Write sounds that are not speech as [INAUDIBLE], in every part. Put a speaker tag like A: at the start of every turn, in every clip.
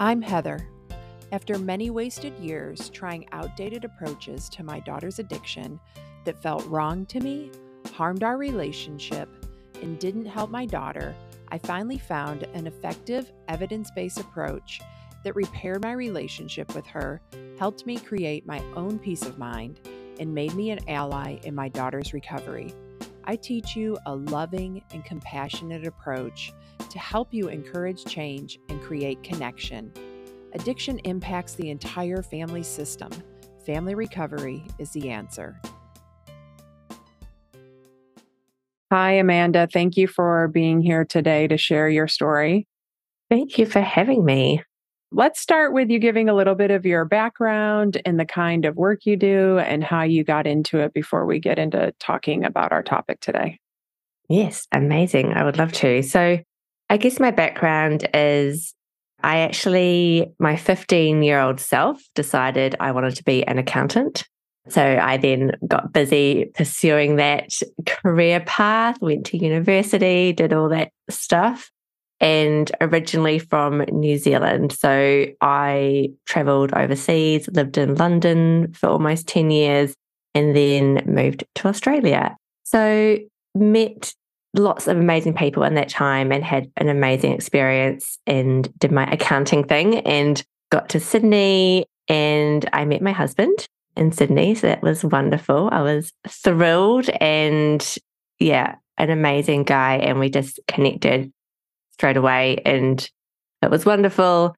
A: I'm Heather. After many wasted years trying outdated approaches to my daughter's addiction that felt wrong to me, harmed our relationship, and didn't help my daughter, I finally found an effective, evidence based approach that repaired my relationship with her, helped me create my own peace of mind, and made me an ally in my daughter's recovery. I teach you a loving and compassionate approach to help you encourage change and create connection. Addiction impacts the entire family system. Family recovery is the answer. Hi, Amanda. Thank you for being here today to share your story.
B: Thank you for having me.
A: Let's start with you giving a little bit of your background and the kind of work you do and how you got into it before we get into talking about our topic today.
B: Yes, amazing. I would love to. So, I guess my background is I actually, my 15 year old self decided I wanted to be an accountant. So I then got busy pursuing that career path, went to university, did all that stuff, and originally from New Zealand. So I traveled overseas, lived in London for almost 10 years, and then moved to Australia. So met lots of amazing people in that time and had an amazing experience and did my accounting thing and got to Sydney and I met my husband in Sydney. So that was wonderful. I was thrilled and yeah, an amazing guy. And we just connected straight away and it was wonderful.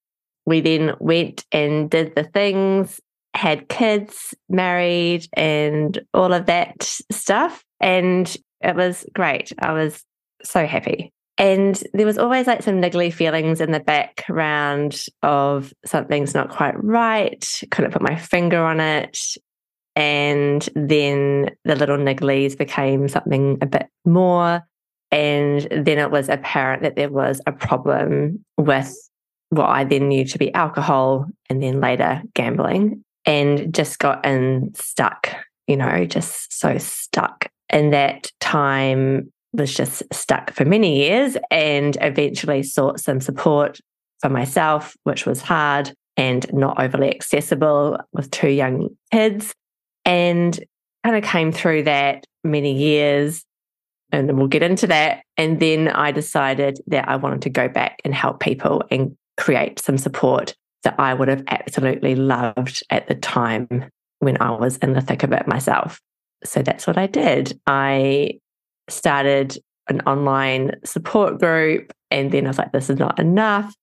B: We then went and did the things, had kids, married, and all of that stuff. And it was great. I was so happy. And there was always like some niggly feelings in the background of something's not quite right. Couldn't put my finger on it. And then the little nigglies became something a bit more. And then it was apparent that there was a problem with what I then knew to be alcohol and then later gambling and just got in stuck, you know, just so stuck and that time was just stuck for many years and eventually sought some support for myself, which was hard and not overly accessible with two young kids. And kind of came through that many years. And then we'll get into that. And then I decided that I wanted to go back and help people and create some support that I would have absolutely loved at the time when I was in the thick of it myself so that's what I did. I started an online support group, and then I was like, this is not enough.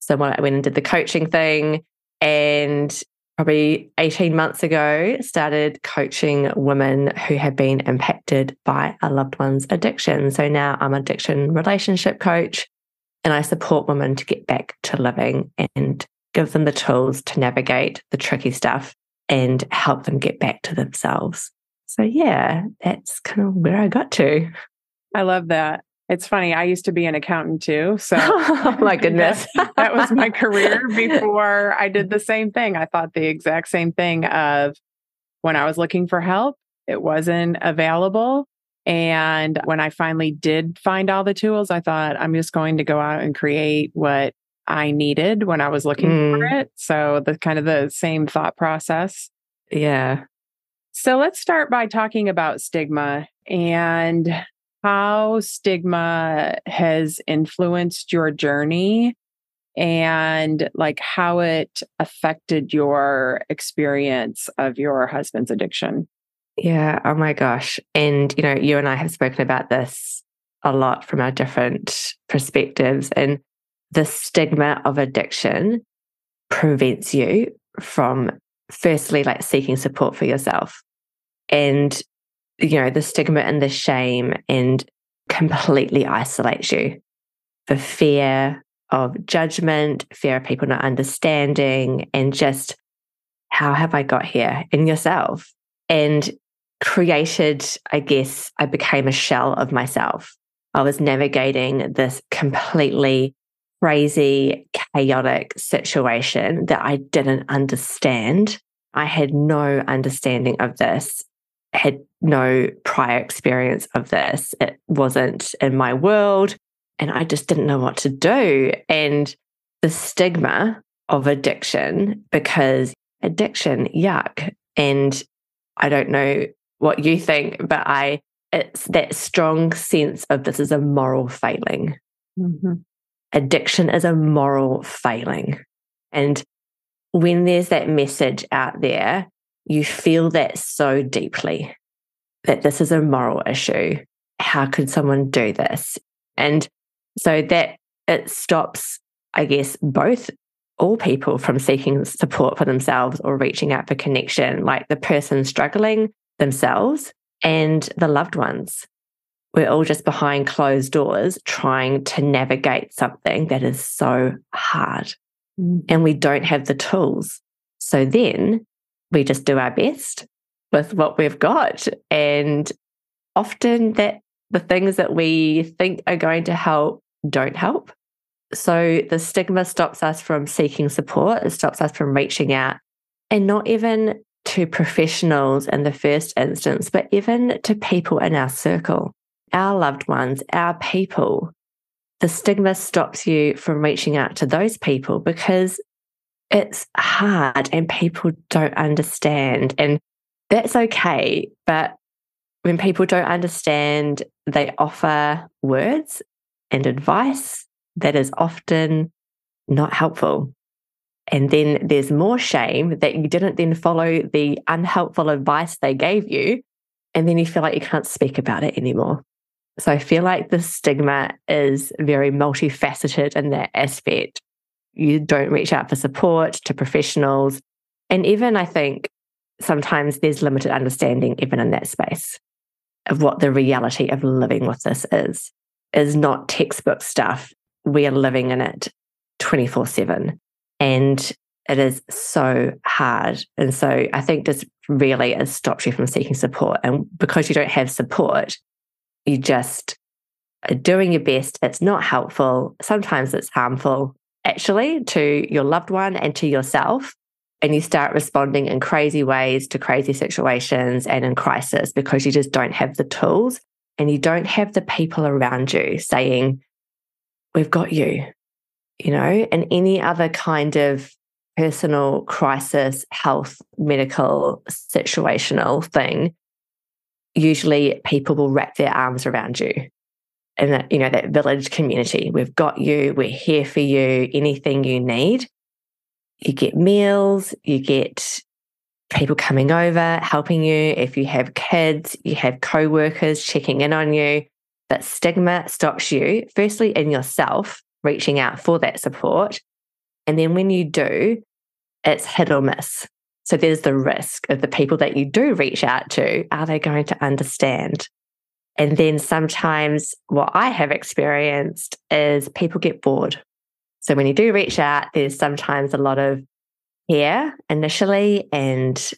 B: So I went and did the coaching thing, and probably 18 months ago, started coaching women who have been impacted by a loved one's addiction. So now I'm an addiction relationship coach, and I support women to get back to living and give them the tools to navigate the tricky stuff and help them get back to themselves. So, yeah, that's kind of where I got to.
A: I love that. It's funny. I used to be an accountant too. [LAUGHS] So,
B: oh, my [LAUGHS] goodness.
A: that, that was my career [LAUGHS] before I did the same thing. I thought the exact same thing of when I was looking for help, it wasn't available. And when I finally did find all the tools, I thought I'm just going to go out and create what I needed when I was looking mm. for it. So the kind of the same thought process.
B: Yeah.
A: So let's start by talking about stigma and how stigma has influenced your journey and like how it affected your experience of your husband's addiction.
B: Yeah. Oh my gosh. And, you know, you and I have spoken about this a lot from our different perspectives. And the stigma of addiction prevents you from firstly like seeking support for yourself and you know the stigma and the shame and completely isolates you for fear of judgment fear of people not understanding and just how have i got here in yourself? and created i guess i became a shell of myself. I was navigating this completely crazy, chaotic situation that I didn't understand. I had no understanding of this, had no prior experience of this. It wasn't in my world. And I just didn't know what to do. And the stigma of addiction because addiction, yuck. And I don't know what you think, but I, it's that strong sense of this is a moral failing. Mm-hmm. Addiction is a moral failing. And when there's that message out there, you feel that so deeply that this is a moral issue. How could someone do this? And so that it stops, I guess, both all people from seeking support for themselves or reaching out for connection, like the person struggling themselves and the loved ones. We're all just behind closed doors trying to navigate something that is so hard. Mm. And we don't have the tools. So then we just do our best with what we've got. And often that the things that we think are going to help don't help. So the stigma stops us from seeking support, it stops us from reaching out, and not even to professionals in the first instance, but even to people in our circle, our loved ones, our people. The stigma stops you from reaching out to those people because it's hard and people don't understand. And that's okay. But when people don't understand, they offer words and advice that is often not helpful. And then there's more shame that you didn't then follow the unhelpful advice they gave you. And then you feel like you can't speak about it anymore. So I feel like the stigma is very multifaceted in that aspect. You don't reach out for support to professionals. And even I think sometimes there's limited understanding, even in that space, of what the reality of living with this is, is not textbook stuff we are living in it 24 7. And it is so hard. And so I think this really has stopped you from seeking support. And because you don't have support, you just are doing your best. It's not helpful. Sometimes it's harmful, actually, to your loved one and to yourself. And you start responding in crazy ways to crazy situations and in crisis because you just don't have the tools and you don't have the people around you saying, we've got you, you know, and any other kind of personal crisis, health, medical, situational thing, usually people will wrap their arms around you. And that, you know, that village community, we've got you, we're here for you, anything you need. You get meals, you get people coming over, helping you. If you have kids, you have co workers checking in on you. But stigma stops you, firstly, in yourself, reaching out for that support. And then when you do, it's hit or miss. So there's the risk of the people that you do reach out to, are they going to understand? And then sometimes what I have experienced is people get bored. So when you do reach out, there's sometimes a lot of care initially and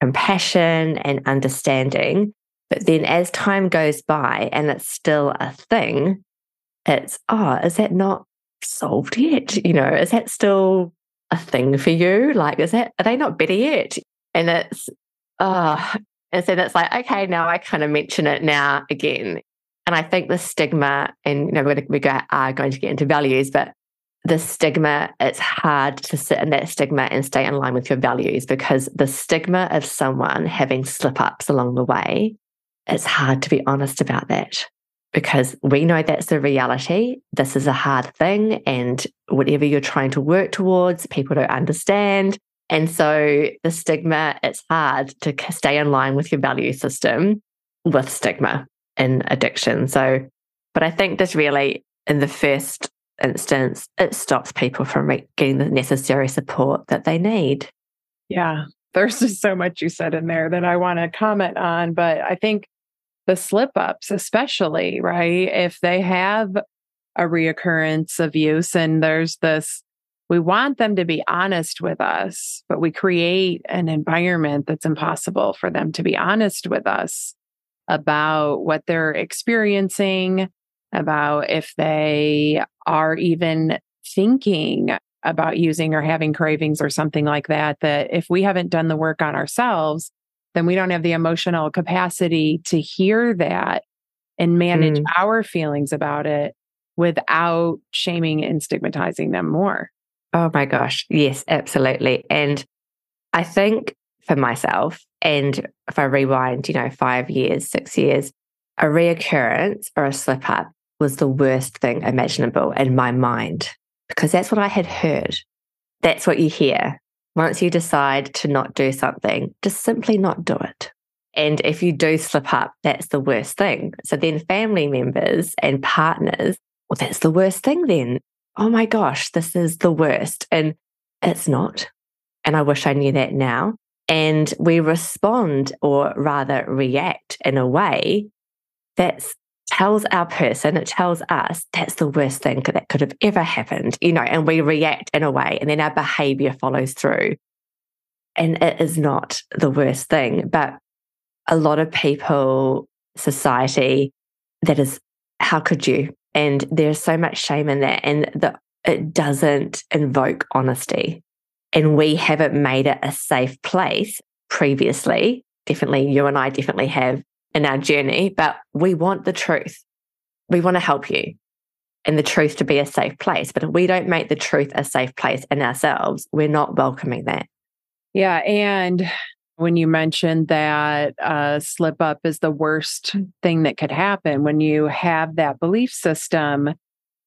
B: compassion and understanding. But then as time goes by and it's still a thing, it's, oh, is that not solved yet? You know, is that still a thing for you? Like, is that, are they not better yet? And it's, oh, and so that's like, okay, now I kind of mention it now again. And I think the stigma, and you know, we're, we are going to get into values, but the stigma, it's hard to sit in that stigma and stay in line with your values because the stigma of someone having slip ups along the way it's hard to be honest about that because we know that's the reality. This is a hard thing. And whatever you're trying to work towards, people don't understand. And so the stigma, it's hard to stay in line with your value system with stigma and addiction. So, but I think this really, in the first instance, it stops people from getting the necessary support that they need.
A: Yeah. There's just so much you said in there that I want to comment on. But I think the slip ups, especially, right? If they have a reoccurrence of use and there's this, we want them to be honest with us, but we create an environment that's impossible for them to be honest with us about what they're experiencing, about if they are even thinking about using or having cravings or something like that. That if we haven't done the work on ourselves, then we don't have the emotional capacity to hear that and manage mm. our feelings about it without shaming and stigmatizing them more.
B: Oh my gosh. Yes, absolutely. And I think for myself, and if I rewind, you know, five years, six years, a reoccurrence or a slip up was the worst thing imaginable in my mind because that's what I had heard. That's what you hear. Once you decide to not do something, just simply not do it. And if you do slip up, that's the worst thing. So then family members and partners, well, that's the worst thing then. Oh my gosh, this is the worst. And it's not. And I wish I knew that now. And we respond or rather react in a way that tells our person, it tells us that's the worst thing that could have ever happened, you know, and we react in a way and then our behavior follows through. And it is not the worst thing. But a lot of people, society, that is, how could you? And there's so much shame in that. And the, it doesn't invoke honesty. And we haven't made it a safe place previously. Definitely, you and I definitely have in our journey, but we want the truth. We want to help you and the truth to be a safe place. But if we don't make the truth a safe place in ourselves, we're not welcoming that.
A: Yeah. And when you mentioned that uh, slip up is the worst thing that could happen, when you have that belief system,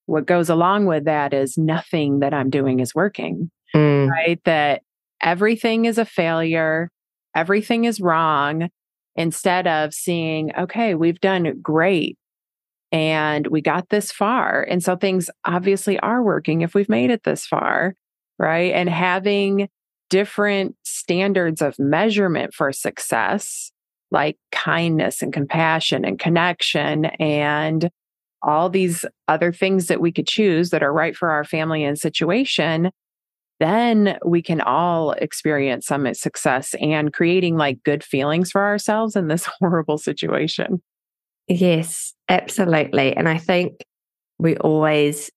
A: what goes along with that is nothing that I'm doing is working, mm. right? That everything is a failure, everything is wrong, instead of seeing, okay, we've done great and we got this far. And so things obviously are working if we've made it this far, right? And having different standards of measurement for success, like kindness and compassion and connection and all these other things that we could choose that are right for our family and situation, then we can all experience some success and creating like good feelings for ourselves in this [LAUGHS] horrible situation.
B: Yes, absolutely. And I think we always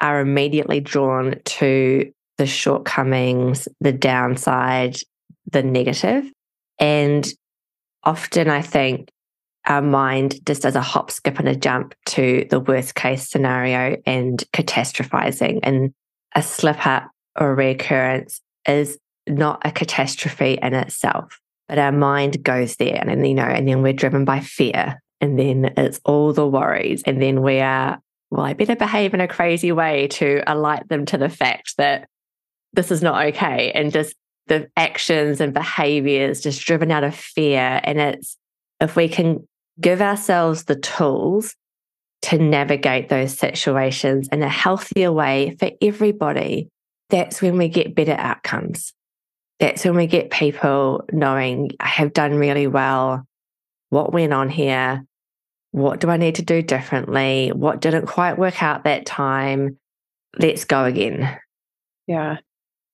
B: are immediately drawn to the shortcomings, the downside, the negative. And often I think our mind just does a hop, skip, and a jump to the worst case scenario and catastrophizing. And a slip up or a reoccurrence is not a catastrophe in itself, but our mind goes there. And then, you know, and then we're driven by fear. And then it's all the worries. And then we are, well, I better behave in a crazy way to alight them to the fact that this is not okay. And just the actions and behaviors just driven out of fear. And it's if we can give ourselves the tools to navigate those situations in a healthier way for everybody, that's when we get better outcomes. That's when we get people knowing I have done really well. What went on here? What do I need to do differently? What didn't quite work out that time? Let's go again.
A: Yeah.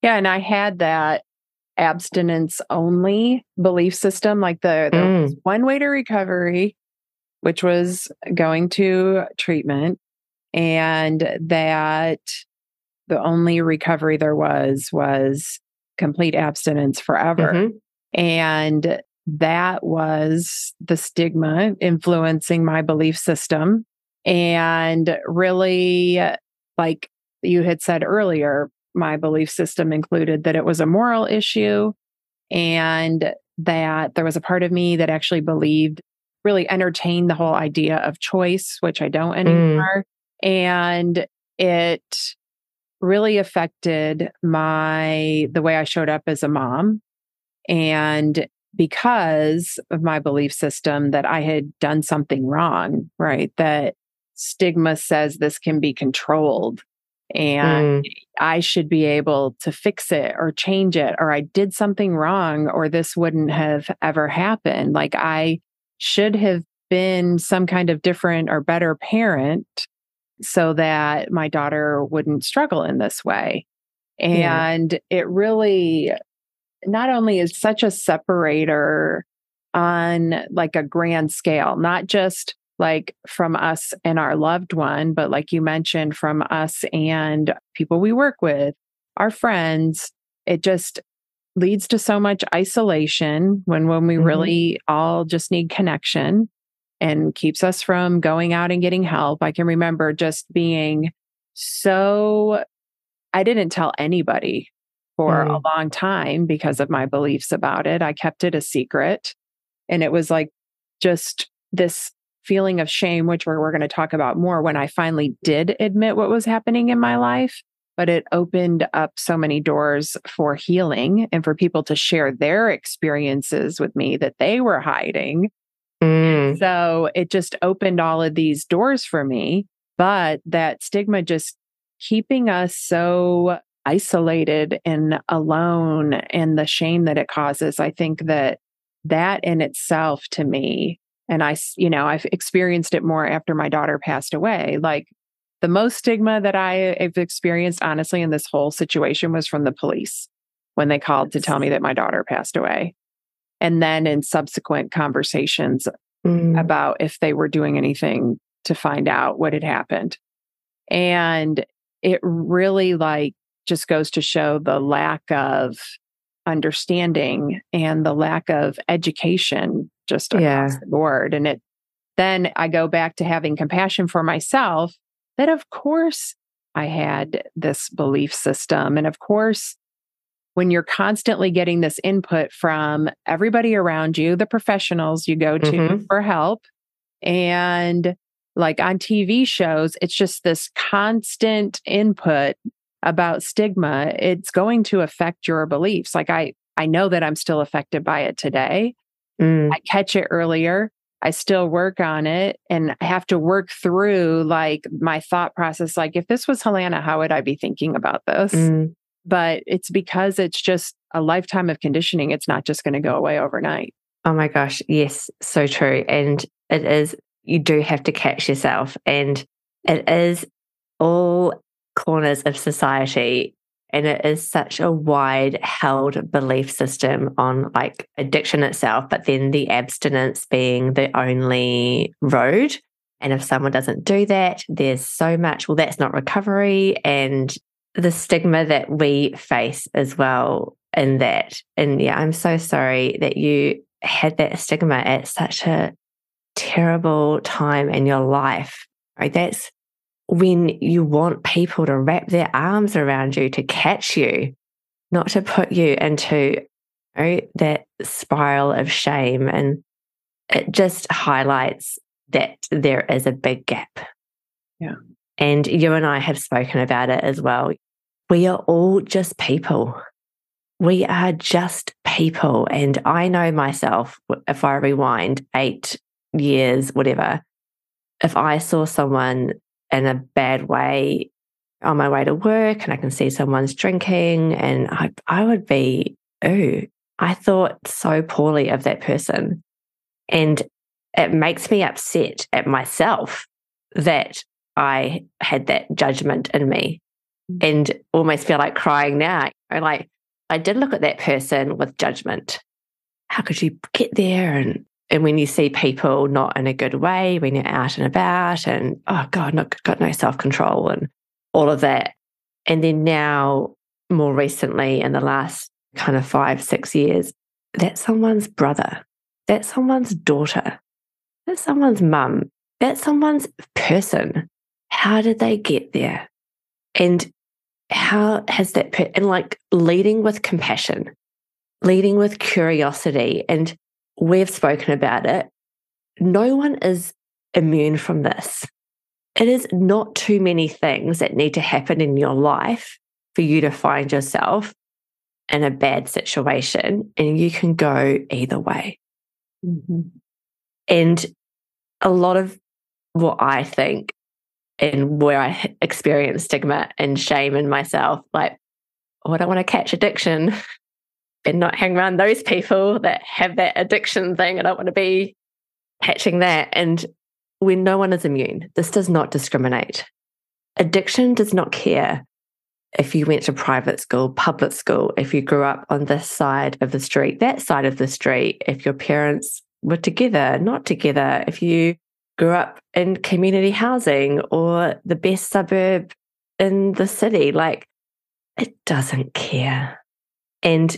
A: Yeah. And I had that abstinence only belief system. Like the, mm. one way to recovery, which was going to treatment, and that the only recovery there was was complete abstinence forever. Mm-hmm. And that was the stigma influencing my belief system. And really, like you had said earlier, my belief system included that it was a moral issue and that there was a part of me that actually believed, really entertained the whole idea of choice, which I don't mm. anymore. Mm. And it really affected my the way I showed up as a mom. And because of my belief system that I had done something wrong, right? That stigma says this can be controlled and mm. I should be able to fix it or change it, or I did something wrong, or this wouldn't have ever happened. Like I should have been some kind of different or better parent so that my daughter wouldn't struggle in this way. And it really not only is such a separator on like a grand scale, not just like from us and our loved one, but like you mentioned, from us and people we work with, our friends, it just leads to so much isolation when when we mm-hmm. really all just need connection and keeps us from going out and getting help. I can remember just being so I didn't tell anybody for
B: Mm.
A: a long time because of my beliefs about it. I kept it a secret. And it was like just this feeling of shame, which we're, we're going to talk about more when I finally did admit what was happening in my life. But it opened up so many doors for healing and for people to share their experiences with me that they were hiding.
B: Mm.
A: So it just opened all of these doors for me. But that stigma just keeping us so isolated and alone and the shame that it causes, I think that that in itself to me, and I, you know, I've experienced it more after my daughter passed away. Like the most stigma that I have experienced, honestly, in this whole situation was from the police when they called to tell me that my daughter passed away. And then in subsequent conversations
B: Mm.
A: about if they were doing anything to find out what had happened. And it really like just goes to show the lack of understanding and the lack of education just across
B: Yeah.
A: the board. And it then I go back to having compassion for myself that of course I had this belief system. And of course, when you're constantly getting this input from everybody around you, the professionals you go to
B: Mhm.
A: for help, and like on TV shows, it's just this constant input about stigma. It's going to affect your beliefs. Like I, I know that I'm still affected by it today.
B: Mm.
A: I catch it earlier. I still work on it and I have to work through like my thought process. Like, if this was Helena, how would I be thinking about this?
B: Mm.
A: But it's because it's just a lifetime of conditioning. It's not just going to go away overnight.
B: Oh my gosh, yes, so true. And it is, you do have to catch yourself. And it is all corners of society. And it is such a wide held belief system on like addiction itself, but then the abstinence being the only road. And if someone doesn't do that, there's so much, well, that's not recovery. And the stigma that we face as well in that. And yeah, I'm so sorry that you had that stigma at such a terrible time in your life. Right? That's when you want people to wrap their arms around you to catch you, not to put you into you know, that spiral of shame. And it just highlights that there is a big gap.
A: Yeah.
B: And you and I have spoken about it as well. We are all just people. We are just people. And I know myself, if I rewind eight years, whatever, if I saw someone in a bad way on my way to work and I can see someone's drinking and I, I would be, ooh, I thought so poorly of that person. And it makes me upset at myself that I had that judgment in me mm. and almost feel like crying now. I like, I did look at that person with judgment. How could you get there? And and when you see people not in a good way, when you're out and about, and oh god, not got no self control and all of that. And then now, more recently, in the last kind of five six years, that's someone's brother, that's someone's daughter, that's someone's mum, that's someone's person. How did they get there? And how has that per- and like leading with compassion leading with curiosity and we've spoken about it no one is immune from this. It is not too many things that need to happen in your life for you to find yourself in a bad situation and you can go either way. Mm-hmm. And a lot of what i think and where I experience stigma and shame in myself. Like, oh, I don't want to catch addiction [LAUGHS] and not hang around those people that have that addiction thing. I don't want to be catching that. And when no one is immune, this does not discriminate. Addiction does not care if you went to private school, public school, if you grew up on this side of the street, that side of the street, if your parents were together, not together, if you grew up in community housing or the best suburb in the city. Like, it doesn't care. And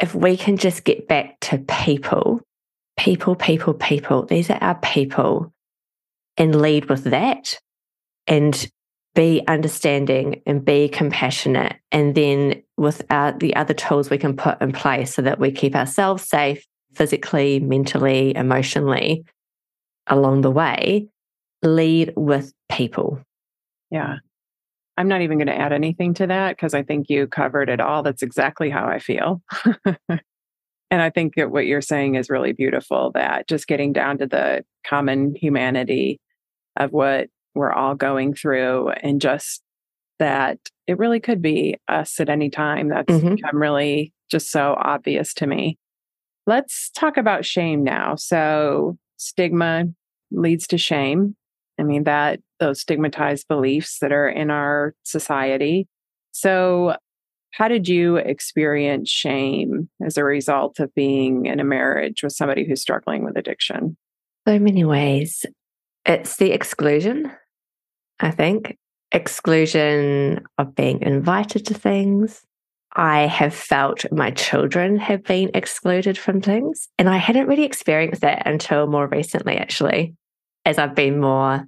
B: if we can just get back to people, people, people, people, these are our people, and lead with that and be understanding and be compassionate. And then with our, the other tools we can put in place so that we keep ourselves safe physically, mentally, emotionally along the way, lead with people.
A: Yeah. I'm not even going to add anything to that because I think you covered it all. That's exactly how I feel. [LAUGHS] and I think that what you're saying is really beautiful that just getting down to the common humanity of what we're all going through and just that it really could be us at any time. That's mm-hmm. become really just so obvious to me. Let's talk about shame now. So, stigma leads to shame. I mean, that those stigmatized beliefs that are in our society. So, how did you experience shame as a result of being in a marriage with somebody who's struggling with addiction?
B: So many ways. It's the exclusion, I think. Exclusion of being invited to things. I have felt my children have been excluded from things. And I hadn't really experienced that until more recently, actually, as I've been more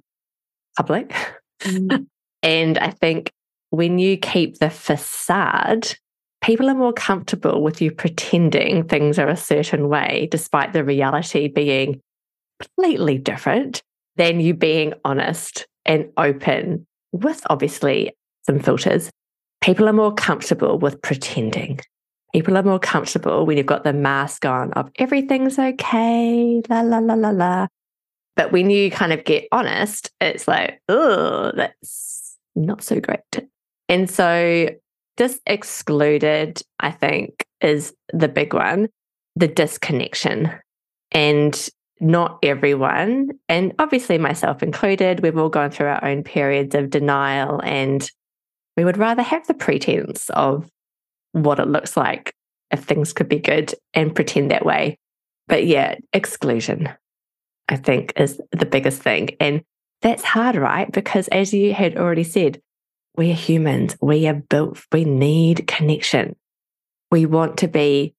B: public. Mm. [LAUGHS] and I think when you keep the facade, people are more comfortable with you pretending things are a certain way, despite the reality being completely different than you being honest and open with obviously some filters. People are more comfortable with pretending. People are more comfortable when you've got the mask on of everything's okay, la, la, la, la, la. But when you kind of get honest, it's like, oh, that's not so great. And so this excluded, I think, is the big one the disconnection. And not everyone, and obviously myself included, we've all gone through our own periods of denial, and we would rather have the pretense of what it looks like if things could be good and pretend that way. But yeah, exclusion, I think, is the biggest thing. And that's hard, right? Because as you had already said, we are humans. We are built, we need connection. We want to be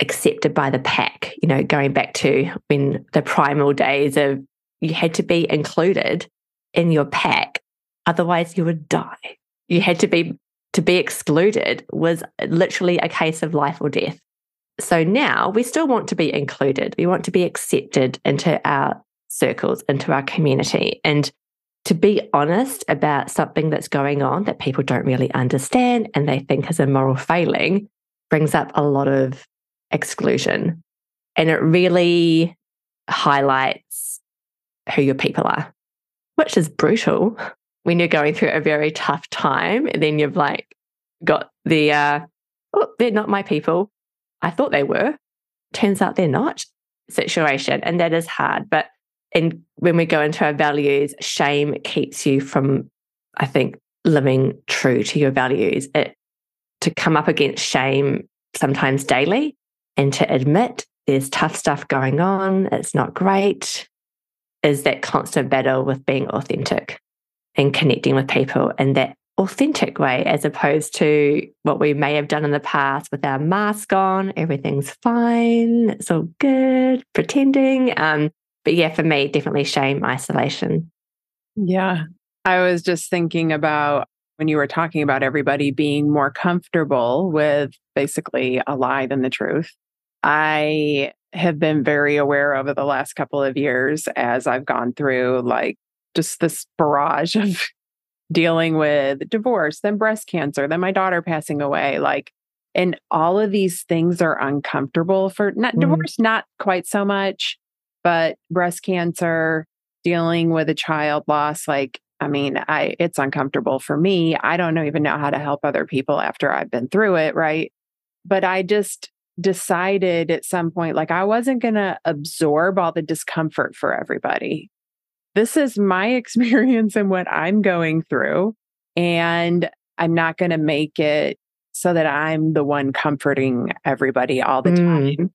B: accepted by the pack, you know, going back to when the primal days of you had to be included in your pack, otherwise you would die. You had to be to be excluded was literally a case of life or death. So now we still want to be included. We want to be accepted into our circles, into our community. And to be honest about something that's going on that people don't really understand and they think is a moral failing brings up a lot of exclusion. And it really highlights who your people are, which is brutal when you're going through a very tough time. And then you've like got the, uh, oh, they're not my people. I thought they were. Turns out they're not situation. And that is hard. But and when we go into our values, shame keeps you from, I think, living true to your values. It, to come up against shame sometimes daily and to admit there's tough stuff going on, it's not great, is that constant battle with being authentic and connecting with people And that authentic way, as opposed to what we may have done in the past with our mask on, everything's fine, it's all good, pretending. Um, but yeah, for me, definitely shame, isolation.
A: Yeah. I was just thinking about when you were talking about everybody being more comfortable with basically a lie than the truth. I have been very aware over the last couple of years as I've gone through like just this barrage [LAUGHS] of dealing with divorce, then breast cancer, then my daughter passing away. Like, and all of these things are uncomfortable for not mm. divorce, not quite so much, but breast cancer, dealing with a child loss, like, I mean, I it's uncomfortable for me. I don't even know how to help other people after I've been through it, right? But I just decided at some point like I wasn't going to absorb all the discomfort for everybody. This is my [LAUGHS] experience and what I'm going through and I'm not going to make it so that I'm the one comforting everybody all the mm. time.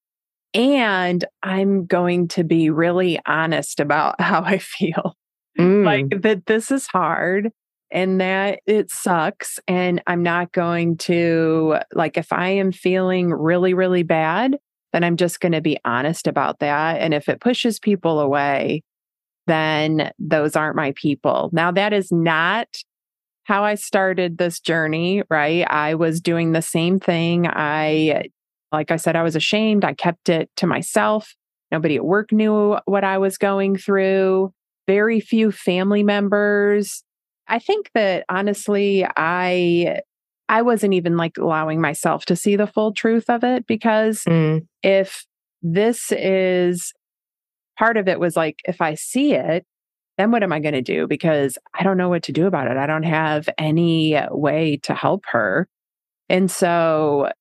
A: And I'm going to be really honest about [LAUGHS] how I feel. Mm. Like that this is hard and that it sucks. And I'm not going to, like, if I am feeling really, really bad, then I'm just going to be honest about that. And if it pushes people away, then those aren't my people. Now, that is not how I started this journey, right? I was doing the same thing. I, like I said, I was ashamed. I kept it to myself. Nobody at work knew what I was going through. Very few family members. I think that honestly, I I wasn't even like allowing myself to see the full truth of it because mm. if this is part of it was like if I see it, then what am I going to do? Because I don't know what to do about it. I don't have any way to help her. And so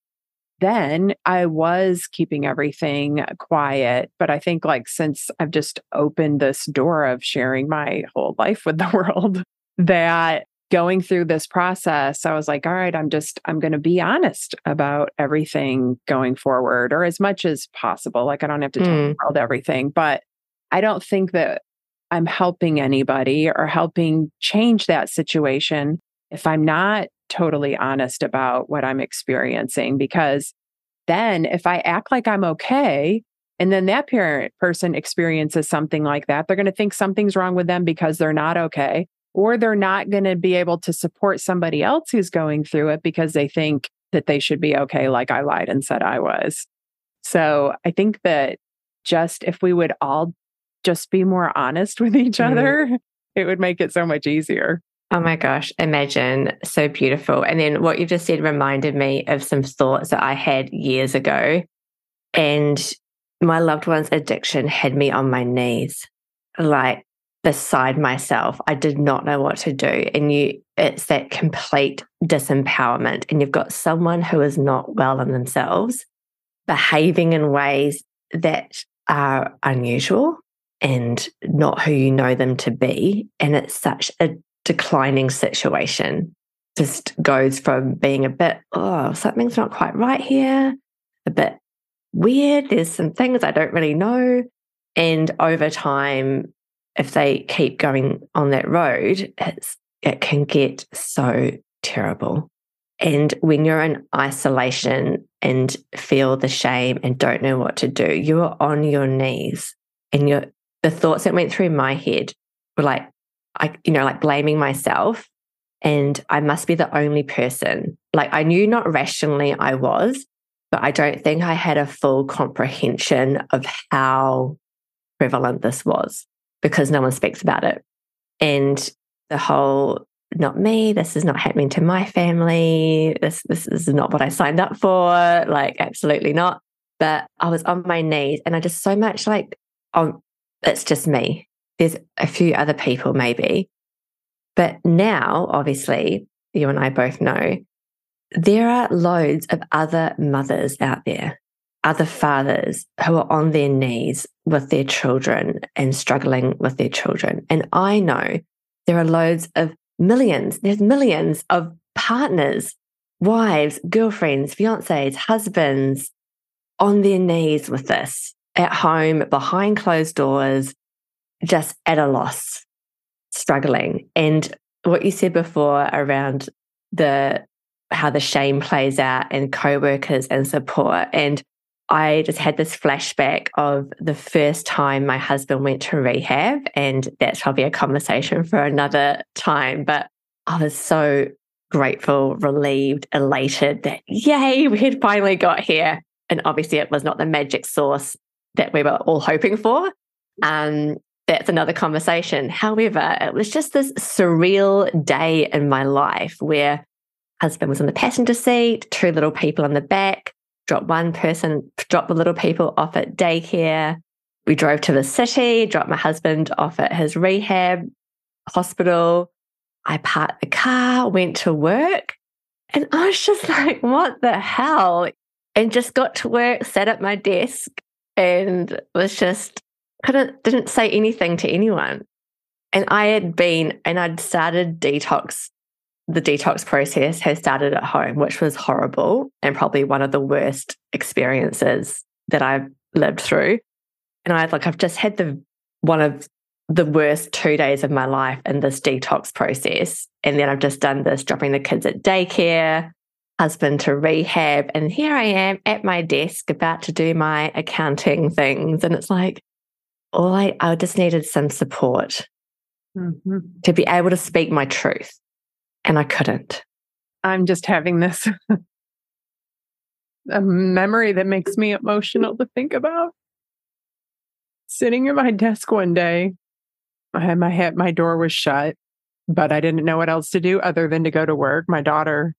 A: then I was keeping everything quiet. But I think, like, since I've just opened this door of sharing my whole life with the [LAUGHS] world, that going through this process, I was like, all right, I'm just, I'm going to be honest about everything going forward or as much as possible. Like, I don't have to tell mm. the world everything, but I don't think that I'm helping anybody or helping change that situation if I'm not totally honest about what I'm experiencing. Because then if I act like I'm okay, and then that parent person experiences something like that, they're going to think something's wrong with them because they're not okay, or they're not going to be able to support somebody else who's going through it because they think that they should be okay, like I lied and said I was. So I think that just if we would all just be more honest [LAUGHS] with each mm-hmm. other, it would make it so much easier.
B: Oh my gosh, imagine so beautiful. And then what you just said reminded me of some thoughts that I had years ago. And my loved one's addiction had me on my knees, like beside myself. I did not know what to do. And you, it's that complete disempowerment. And you've got someone who is not well in themselves, behaving in ways that are unusual and not who you know them to be. And it's such a declining situation. Just goes from being a bit, oh, something's not quite right here, a bit weird. There's some things I don't really know. And over time, if they keep going on that road, it's it can get so terrible. And when you're in isolation and feel the shame and don't know what to do, you are on your knees and you're the thoughts that went through my head were like, I, you know, like blaming myself and I must be the only person. Like I knew not rationally I was, but I don't think I had a full comprehension of how prevalent this was because no one speaks about it. And the whole not me, this is not happening to my family, this this is not what I signed up for, like absolutely not. But I was on my knees and I just so much like on it's just me. There's a few other people, maybe. But now, obviously, you and I both know there are loads of other mothers out there, other fathers who are on their knees with their children and struggling with their children. And I know there are loads of millions, there's millions of partners, wives, girlfriends, fiancés, husbands on their knees with this at home behind closed doors, just at a loss, struggling. And what you said before around the how the shame plays out and co-workers and support. And I just had this flashback of the first time my husband went to rehab, and that's probably a conversation for another time. But I was so grateful, relieved, elated that yay, we had finally got here. And obviously, it was not the magic sauce that we were all hoping for. Um, that's another conversation. However, it was just this surreal day in my life where husband was in the passenger seat, two little people in the back, dropped one person, dropped the little people off at daycare. We drove to the city, dropped my husband off at his rehab hospital. I parked the car, went to work, and I was just [LAUGHS] like, what the hell? And just got to work, sat at my desk, and was just couldn't didn't say anything to anyone. And I had been and I'd started detox. The detox process has started at home, which was horrible and probably one of the worst experiences that I've lived through. And I like I've just had the one of the worst two days of my life in this detox process. And then I've just done this, dropping the kids at daycare, husband to rehab. And here I am at my desk about to do my accounting things. And it's like, all I, I just needed some support mm-hmm. to be able to speak my truth. And I couldn't.
A: I'm just having this [LAUGHS] a memory that makes me emotional to think about. Sitting at my desk one day, I had my head, my door was shut, but I didn't know what else to do other than to go to work. My daughter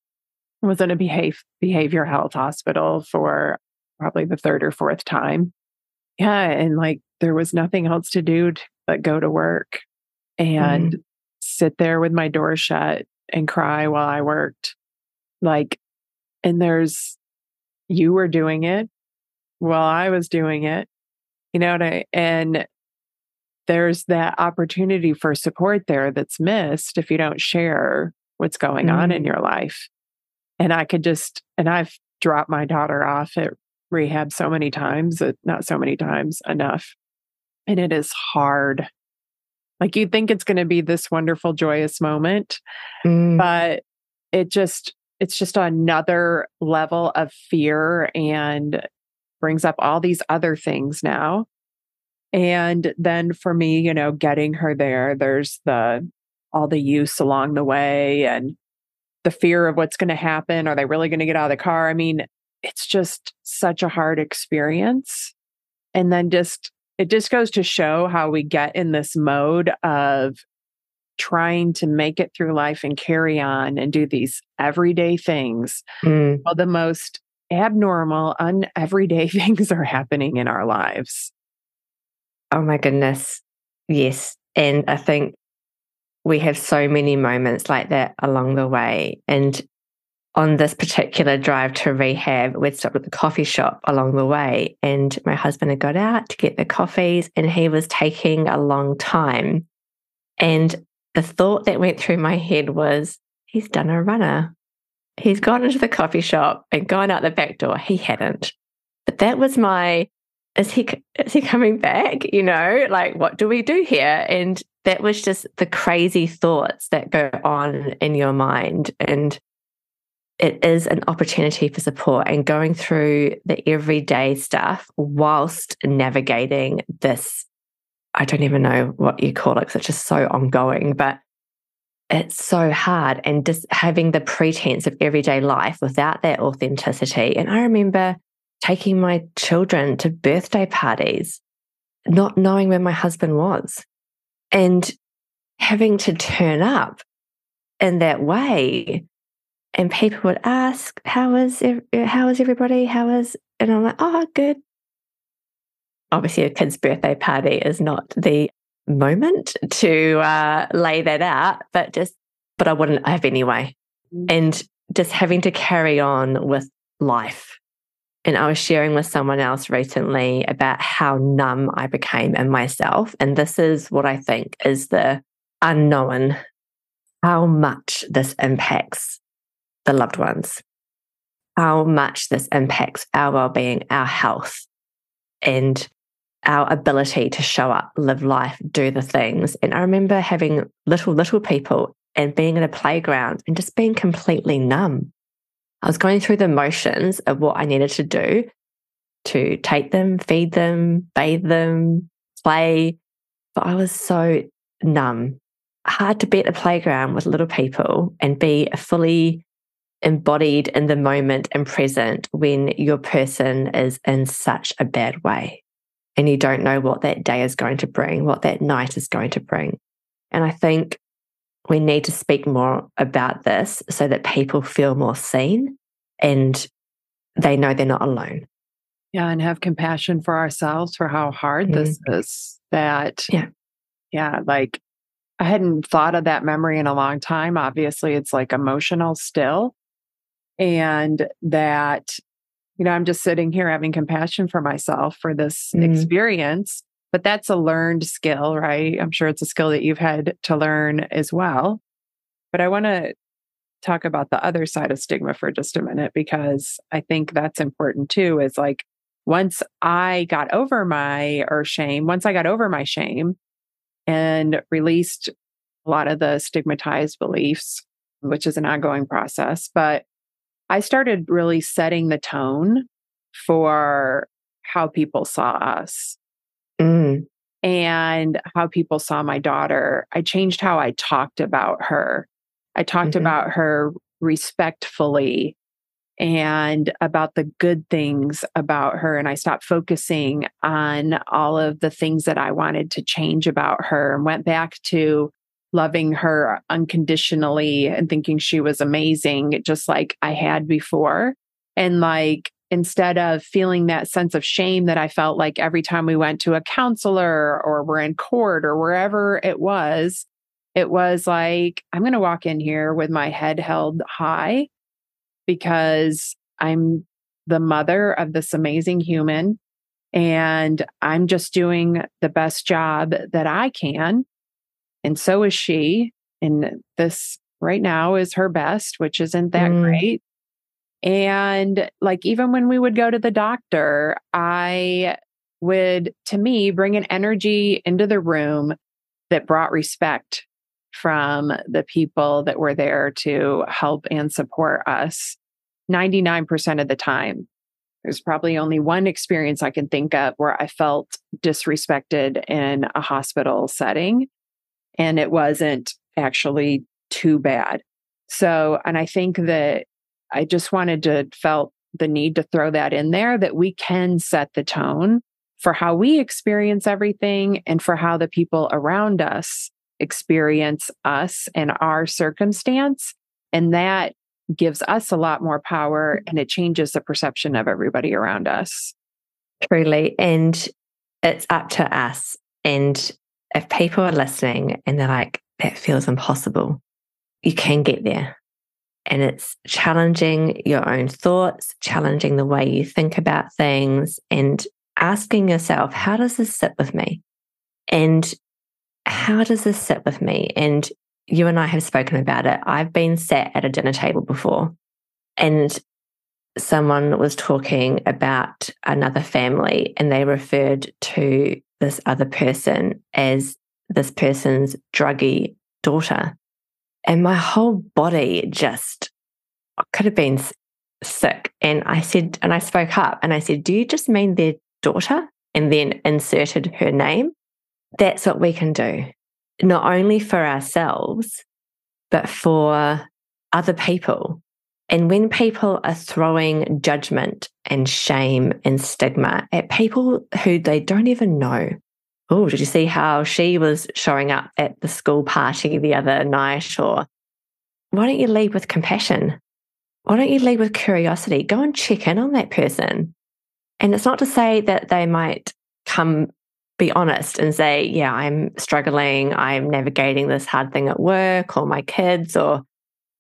A: was in a behave, behavior health hospital for probably the third or fourth time. Yeah. And like there was nothing else to do to, but go to work and mm. sit there with my door shut and cry while I worked. Like, and there's, you were doing it while I was doing it, you know, I, and there's that opportunity for support there that's missed if you don't share what's going mm. on in mm. your life. And I could just, and I've dropped my daughter off at rehab so many times, not so many times enough. And it is hard. Like you think it's going to be this wonderful, joyous moment, mm. but it just, it's just another level of fear and brings up all these other things now. And then for me, you know, getting her there, there's the all the use along the way and the fear of what's going to happen. Are they really going to get out of the car? I mean, it's just such a hard experience. And then just, it just goes to show how we get in this mode of trying to make it through life and carry on and do these everyday things. Mm. While the most abnormal, un everyday [LAUGHS] things are happening in our lives.
B: Oh my goodness. Yes. And I think we have so many moments like that along the way. And on this particular drive to rehab, we'd stopped at the coffee shop along the way, and my husband had got out to get the coffees, and he was taking a long time. And the thought that went through my head was, he's done a runner. He's gone into the coffee shop and gone out the back door. He hadn't. But that was my, is he is he coming back? You know, like what do we do here? And that was just the crazy thoughts that go on in your mind. And it is an opportunity for support and going through the everyday stuff whilst navigating this. I don't even know what you call it because it's just so ongoing, but it's so hard. And just having the pretense of everyday life without that authenticity. And I remember taking my children to birthday parties, not knowing where my husband was and having to turn up in that way and people would ask, "How is how is everybody? How is?" And I'm like, "Oh, good." Obviously, a kid's birthday party is not the moment to uh, lay that out, but just, but I wouldn't have anyway, mm. and just having to carry on with life. And I was sharing with someone else recently about how numb I became in myself, and this is what I think is the unknown how much this impacts the loved ones, how much this impacts our well-being, our health, and our ability to show up, live life, do the things. And I remember having little, little people and being in a playground and just being completely numb. I was going through the motions of what I needed to do to take them, feed them, bathe them, play. But I was so numb. Hard to be at a playground with little people and be fully embodied in the moment and present when your person is in such a bad way and you don't know what that day is going to bring, what that night is going to bring. And I think we need to speak more about this so that people feel more seen and they know they're not alone.
A: Yeah, and have compassion for ourselves for how hard mm. this is. That,
B: yeah,
A: yeah, like I hadn't thought of that memory in a long time. Obviously, it's like emotional still and that you know i'm just sitting here having compassion for myself for this mm. experience but that's a learned skill right? I'm sure it's a skill that you've had to learn as well. But i want to talk about the other side of stigma for just a minute because i think that's important too is like once i got over my or shame once i got over my shame and released a lot of the stigmatized beliefs which is an ongoing process but I started really setting the tone for how people saw us mm. and how people saw my daughter. I changed how I talked about her. I talked mm-hmm. about her respectfully and about the good things about her. And I stopped focusing on all of the things that I wanted to change about her and went back to loving her unconditionally and thinking she was amazing, just like I had before. And like, instead of feeling that sense of shame that I felt like every time we went to a counselor or we're in court or wherever it was, it was like, I'm going to walk in here with my head held high because I'm the mother of this amazing human and I'm just doing the best job that I can. And so is she. And this right now is her best, which isn't that mm. great. And like, even when we would go to the doctor, I would, to me, bring an energy into the room that brought respect from the people that were there to help and support us 99% of the time. There's probably only one experience I can think of where I felt disrespected in a hospital setting, and it wasn't actually too bad. So, and I think that I just wanted to felt the need to throw that in there that we can set the tone for how we experience everything and for how the people around us experience us and our circumstance. And that gives us a lot more power and it changes the perception of everybody around us.
B: Truly. And it's up to us. And if people are listening and they're like, that feels impossible, you can get there. And it's challenging your own thoughts, challenging the way you think about things, and asking yourself, how does this sit with me? And how does this sit with me? And you and I have spoken about it. I've been sat at a dinner table before and someone was talking about another family and they referred to this other person as this person's druggy daughter. And my whole body just could have been sick. And I said, and I spoke up and I said, Do you just mean their daughter? And then inserted her name. That's what we can do not only for ourselves, but for other people. And when people are throwing judgment and shame and stigma at people who they don't even know. Oh, did you see how she was showing up at the school party the other night? Or why don't you lead with compassion? Why don't you lead with curiosity? Go and check in on that person. And it's not to say that they might come be honest and say, yeah, I'm struggling. I'm navigating this hard thing at work or my kids or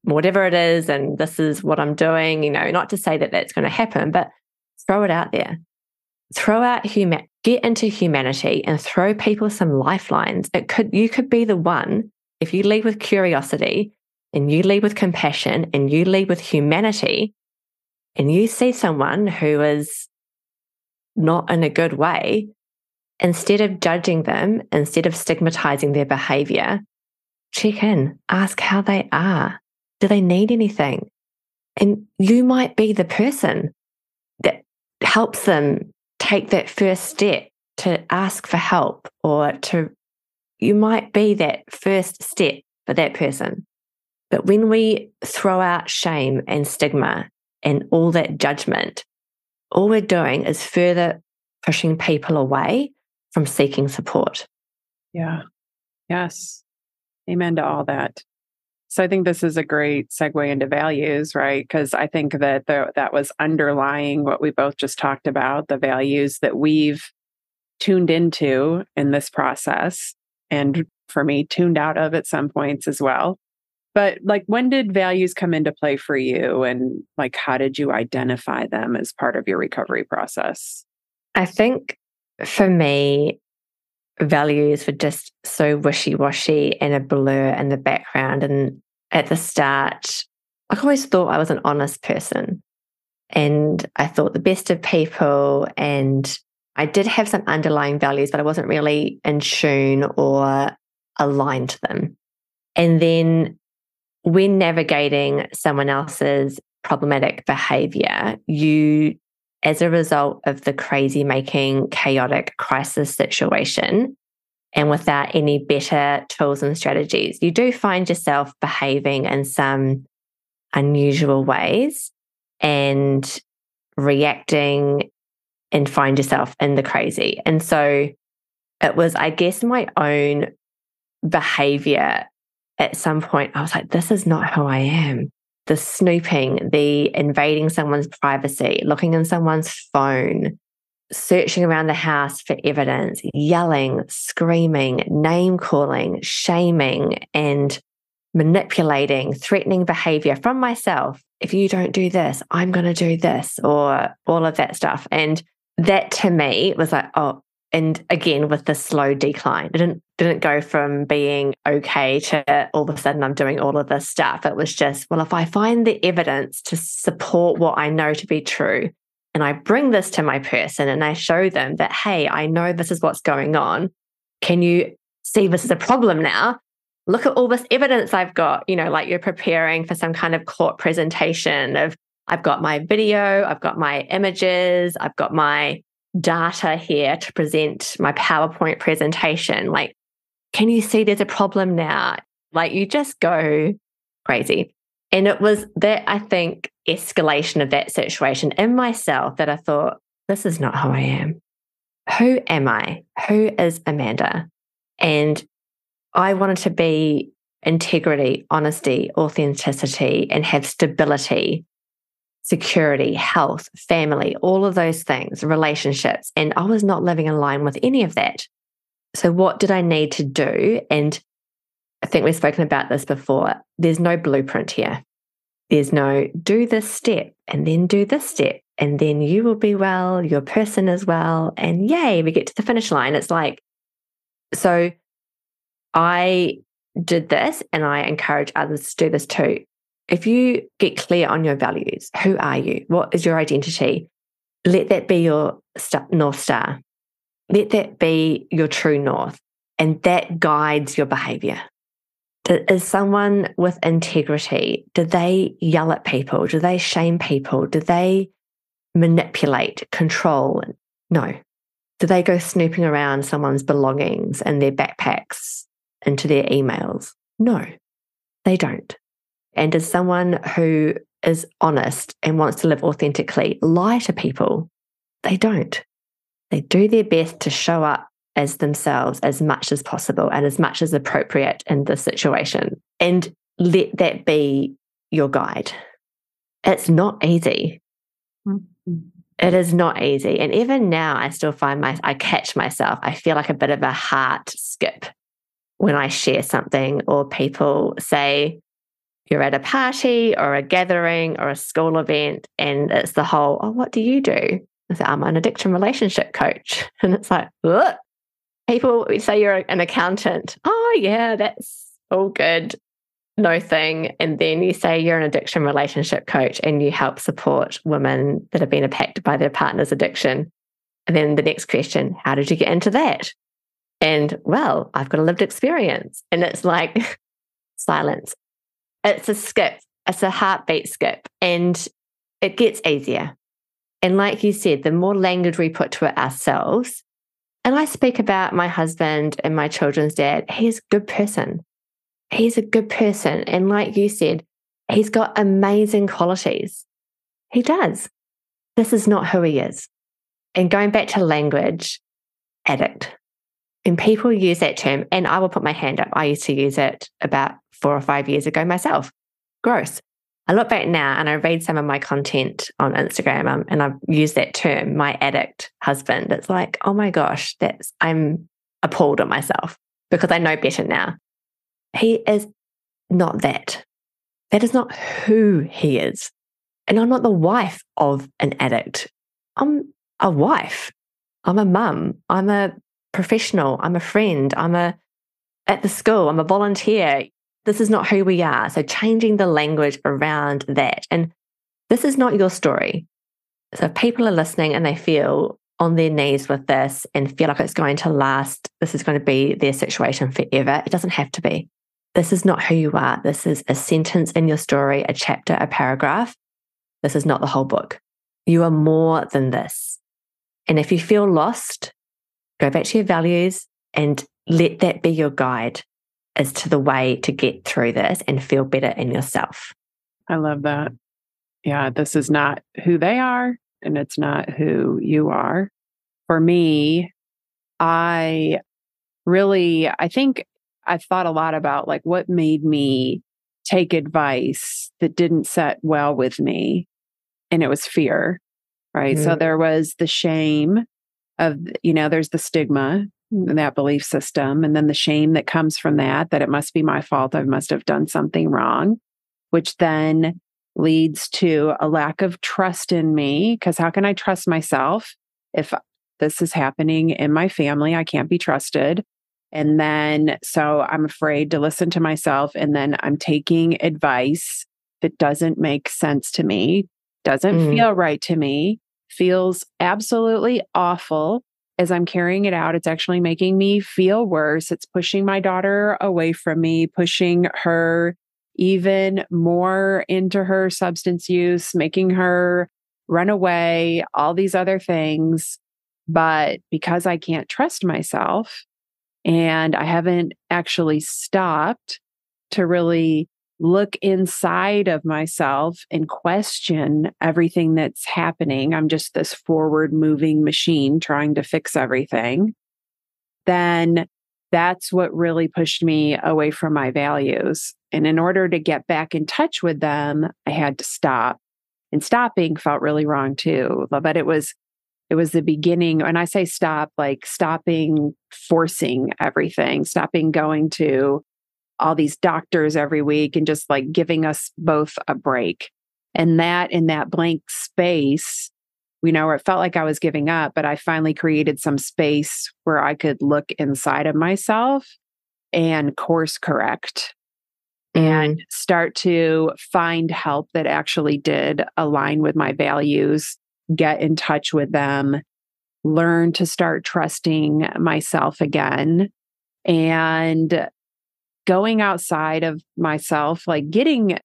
B: whatever it is. And this is what I'm doing. You know, not to say that that's going to happen, but throw it out there. Throw out human, get into humanity and throw people some lifelines. It could, you could be the one if you lead with curiosity and you lead with compassion and you lead with humanity and you see someone who is not in a good way, instead of judging them, instead of stigmatizing their behavior, check in, ask how they are. Do they need anything? And you might be the person that helps them take that first step to ask for help or to, you might be that first step for that person. But when we throw out shame and stigma and all that judgment, all we're doing is further pushing people away from seeking support.
A: Yeah. Yes. Amen to all that. So I think this is a great segue into values, right? Because I think that the, that was underlying what we both just talked about, the values that we've tuned into in this process. And for me, tuned out of at some points as well. But like, when did values come into play for you? And like, how did you identify them as part of your recovery process?
B: I think for me, values were just so wishy washy and a blur in the background. And at the start, I always thought I was an honest person and I thought the best of people. And I did have some underlying values, but I wasn't really in tune or aligned to them. And then when navigating someone else's problematic behavior, you as a result of the crazy making chaotic crisis situation, and without any better tools and strategies. You do find yourself behaving in some unusual ways and reacting and find yourself in the crazy. And so it was, I guess, my own behavior at some point. I was like, this is not who I am. The snooping, the invading someone's privacy, looking in someone's phone, searching around the house for evidence, yelling, screaming, name calling, shaming, and manipulating, threatening behavior from myself. If you don't do this, I'm going to do this, or all of that stuff. And that to me was like, oh, and again with the slow decline, didn't didn't go from being okay to all of a sudden I'm doing all of this stuff. It was just, well, if I find the evidence to support what I know to be true, and I bring this to my person and I show them that, hey, I know this is what's going on. Can you see this is a problem now? Look at all this evidence I've got, you know, like you're preparing for some kind of court presentation of I've got my video, I've got my images, I've got my data here to present my PowerPoint presentation. Like, can you see there's a problem now? Like, you just go crazy. And it was that, I think, escalation of that situation in myself that I thought, this is not who I am. Who am I? Who is Amanda? And I wanted to be integrity, honesty, authenticity, and have stability, security, health, family, all of those things, relationships. And I was not living in line with any of that. So, what did I need to do? And I think we've spoken about this before. There's no blueprint here. There's no do this step and then do this step, and then you will be well, your person as well. And yay, we get to the finish line. It's like, so I did this and I encourage others to do this too. If you get clear on your values, who are you? What is your identity? Let that be your North Star. Let that be your true North. And that guides your behavior. Is someone with integrity do they yell at people? Do they shame people? Do they manipulate control? No. Do they go snooping around someone's belongings and their backpacks into their emails? No they don't. And is someone who is honest and wants to live authentically lie to people they don't they do their best to show up as themselves as much as possible and as much as appropriate in the situation. And let that be your guide. It's not easy. Mm-hmm. It is not easy. And even now, I still find my, I catch myself. I feel like a bit of a heart skip when I share something or people say, you're at a party or a gathering or a school event, and it's the whole, oh, what do you do? I'm an addiction relationship coach. [LAUGHS] And it's like, Ugh people say you're an accountant. Oh, yeah, that's all good. No thing. And then you say you're an addiction relationship coach and you help support women that have been impacted by their partner's addiction. And then the next question, how did you get into that? And well, I've got a lived experience. And it's like [LAUGHS] silence. It's a skip, it's a heartbeat skip, and it gets easier. And like you said, the more language we put to it ourselves, and I speak about my husband and my children's dad. He's a good person. He's a good person. And like you said, he's got amazing qualities. He does. This is not who he is. And going back to language, addict. And people use that term, and I will put my hand up. I used to use it about four or five years ago myself. Gross. I look back now and I read some of my content on Instagram um, and I've used that term, my addict husband. It's like, oh my gosh, that's, I'm appalled at myself because I know better now. He is not that. That is not who he is. And I'm not the wife of an addict. I'm a wife. I'm a mum. I'm a professional. I'm a friend. I'm a at the school. I'm a volunteer this is not who we are. So changing the language around that. And this is not your story. So if people are listening and they feel on their knees with this and feel like it's going to last, this is going to be their situation forever, it doesn't have to be. This is not who you are. This is a sentence in your story, a chapter, a paragraph. This is not the whole book. You are more than this. And if you feel lost, go back to your values and let that be your guide as to the way to get through this and feel better in yourself.
A: I love that. Yeah, this is not who they are and it's not who you are. For me, I really, I think I've thought a lot about like what made me take advice that didn't set well with me. And it was fear, right? Mm-hmm. So there was the shame of, you know, there's the stigma that belief system and then the shame that comes from that that it must be my fault i must have done something wrong which then leads to a lack of trust in me because how can i trust myself if this is happening in my family i can't be trusted and then so i'm afraid to listen to myself and then i'm taking advice that doesn't make sense to me doesn't mm. feel right to me feels absolutely awful as I'm carrying it out, it's actually making me feel worse. It's pushing my daughter away from me, pushing her even more into her substance use, making her run away, all these other things. But because I can't trust myself and I haven't actually stopped to really look inside of myself and question everything that's happening. I'm just this forward moving machine trying to fix everything. Then that's what really pushed me away from my values. And in order to get back in touch with them, I had to stop. And stopping felt really wrong too. But it was it was the beginning and i say stop like stopping forcing everything stopping going to all these doctors every week and just like giving us both a break. And that in that blank space, you know, where it felt like I was giving up, but I finally created some space where I could look inside of myself and course correct and mm. start to find help that actually did align with my values, get in touch with them, learn to start trusting myself again. And going outside of myself, like getting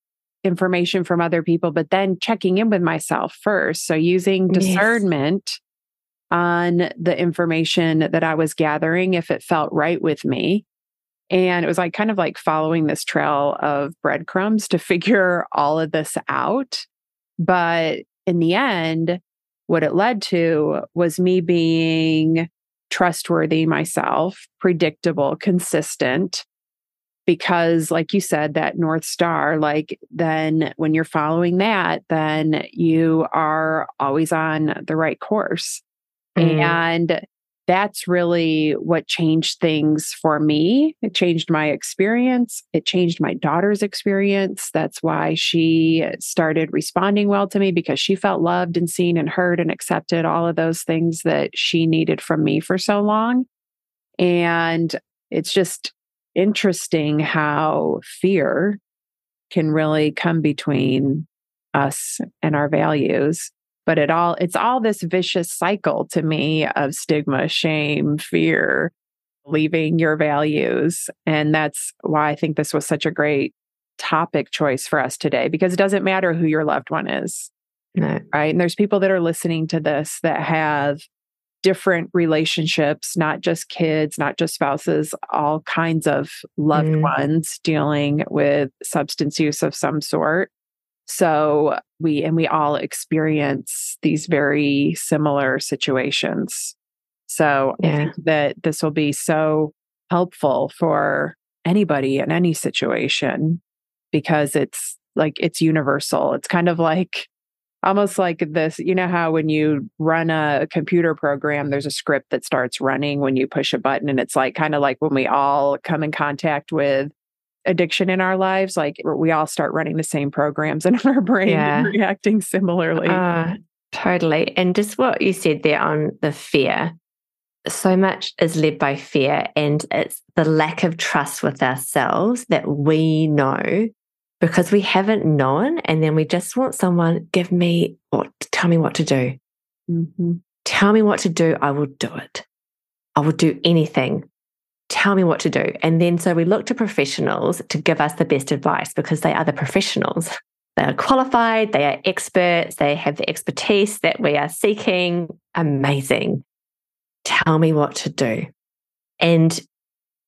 A: information from other people, but then checking in with myself first. So using discernment yes. on the information that I was gathering, if it felt right with me. And it was like kind of like following this trail of breadcrumbs to [LAUGHS] figure all of this out. But in the end, what it led to was me being trustworthy myself, predictable, consistent, because like you said that north star like then when you're following that then you are always on the right course. Mm. and that's really what changed things for me. It changed my experience. It changed my daughter's experience. That's why she started responding well to me because she felt loved and seen and heard and accepted all of those things that she needed from me for so long. And it's just interesting how fear can really come between us and our values but it all it's all this vicious cycle to me of stigma shame fear leaving your values and that's why i think this was such a great topic choice for us today because it doesn't matter who your loved one is
B: no.
A: right and there's people that are listening to this that have different relationships, not just kids, not just spouses, all kinds of loved mm. ones dealing with substance use of some sort. So we, and we all experience these very similar situations. So yeah. I think that this will be so helpful for anybody in any situation because it's like it's universal. It's kind of like almost like this you know how when you run a computer program there's a script that starts running when you push a button and it's like kind of like when we all come in contact with addiction in our lives like we all start running the same programs [LAUGHS] in our brain yeah. reacting similarly uh,
B: totally and just what you said there on the fear so much is led by fear and it's the lack of trust with ourselves that we know because we haven't known. And then we just want someone, give me what, tell me what to do. Mm-hmm. Tell me what to do. I will do it. I will do anything. Tell me what to do. And then so we look to professionals to give us the best advice because they are the professionals. [LAUGHS] They are qualified, they are experts, they have the expertise that we are seeking. Amazing. Tell me what to do. And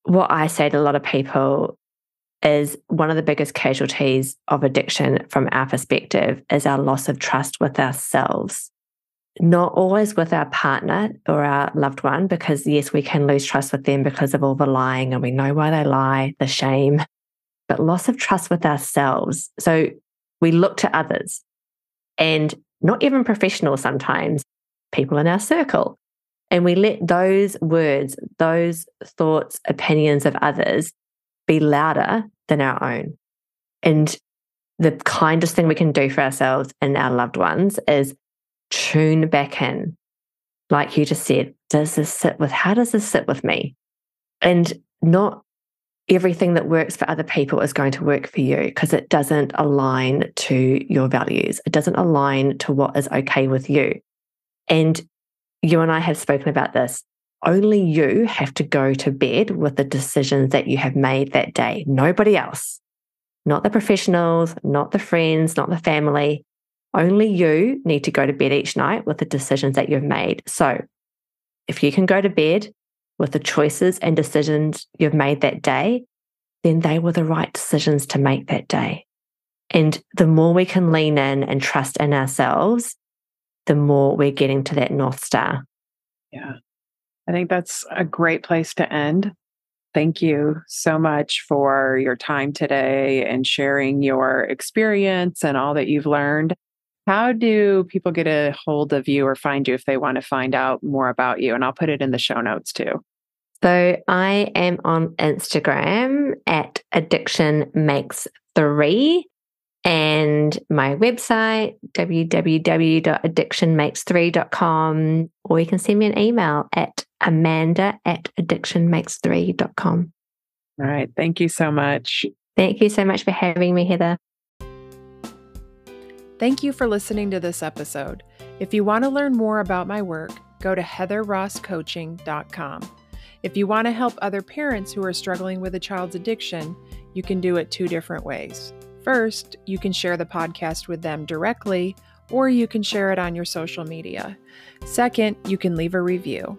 B: what I say to a lot of people is one of the biggest casualties of addiction from our perspective is our loss of trust with ourselves. Not always with our partner or our loved one, because yes, we can lose trust with them because of all the lying and we know why they lie, the shame, but loss of trust with ourselves. So we look to others and not even professionals sometimes, people in our circle. And we let those words, those thoughts, opinions of others be louder than our own. And the kindest thing we can do for ourselves and our loved ones is tune back in. Like you just said, does this sit with, how does this sit with me? And not everything that works for other people is going to work for you because it doesn't align to your values. It doesn't align to what is okay with you. And you and I have spoken about this. Only you have to go to bed with the decisions that you have made that day, nobody else, not the professionals, not the friends, not the family. Only you need to go to bed each night with the decisions that you've made. So if you can go to bed with the choices and decisions you've made that day, then they were the right decisions to make that day. And the more we can lean in and trust in ourselves, the more we're getting to that North Star.
A: Yeah. I think that's a great place to end. Thank you so much for your time today and sharing your experience and all that you've learned. How do people get a hold of you or find you if they want to find out more about you? And I'll put it in the show notes too.
B: So I am on Instagram at addiction makes three and my website, www.addictionmakes3.com, or you can send me an email at amanda at addictionmakes3.com.
A: All right. Thank you so much.
B: Thank you so much for having me, Heather.
A: Thank you for listening to this episode. If you want to learn more about my work, go to heatherrosscoaching.com. If you want to help other parents who are struggling with a child's addiction, you can do it two different ways. First, you can share the podcast with them directly, or you can share it on your social media. Second, you can leave a review.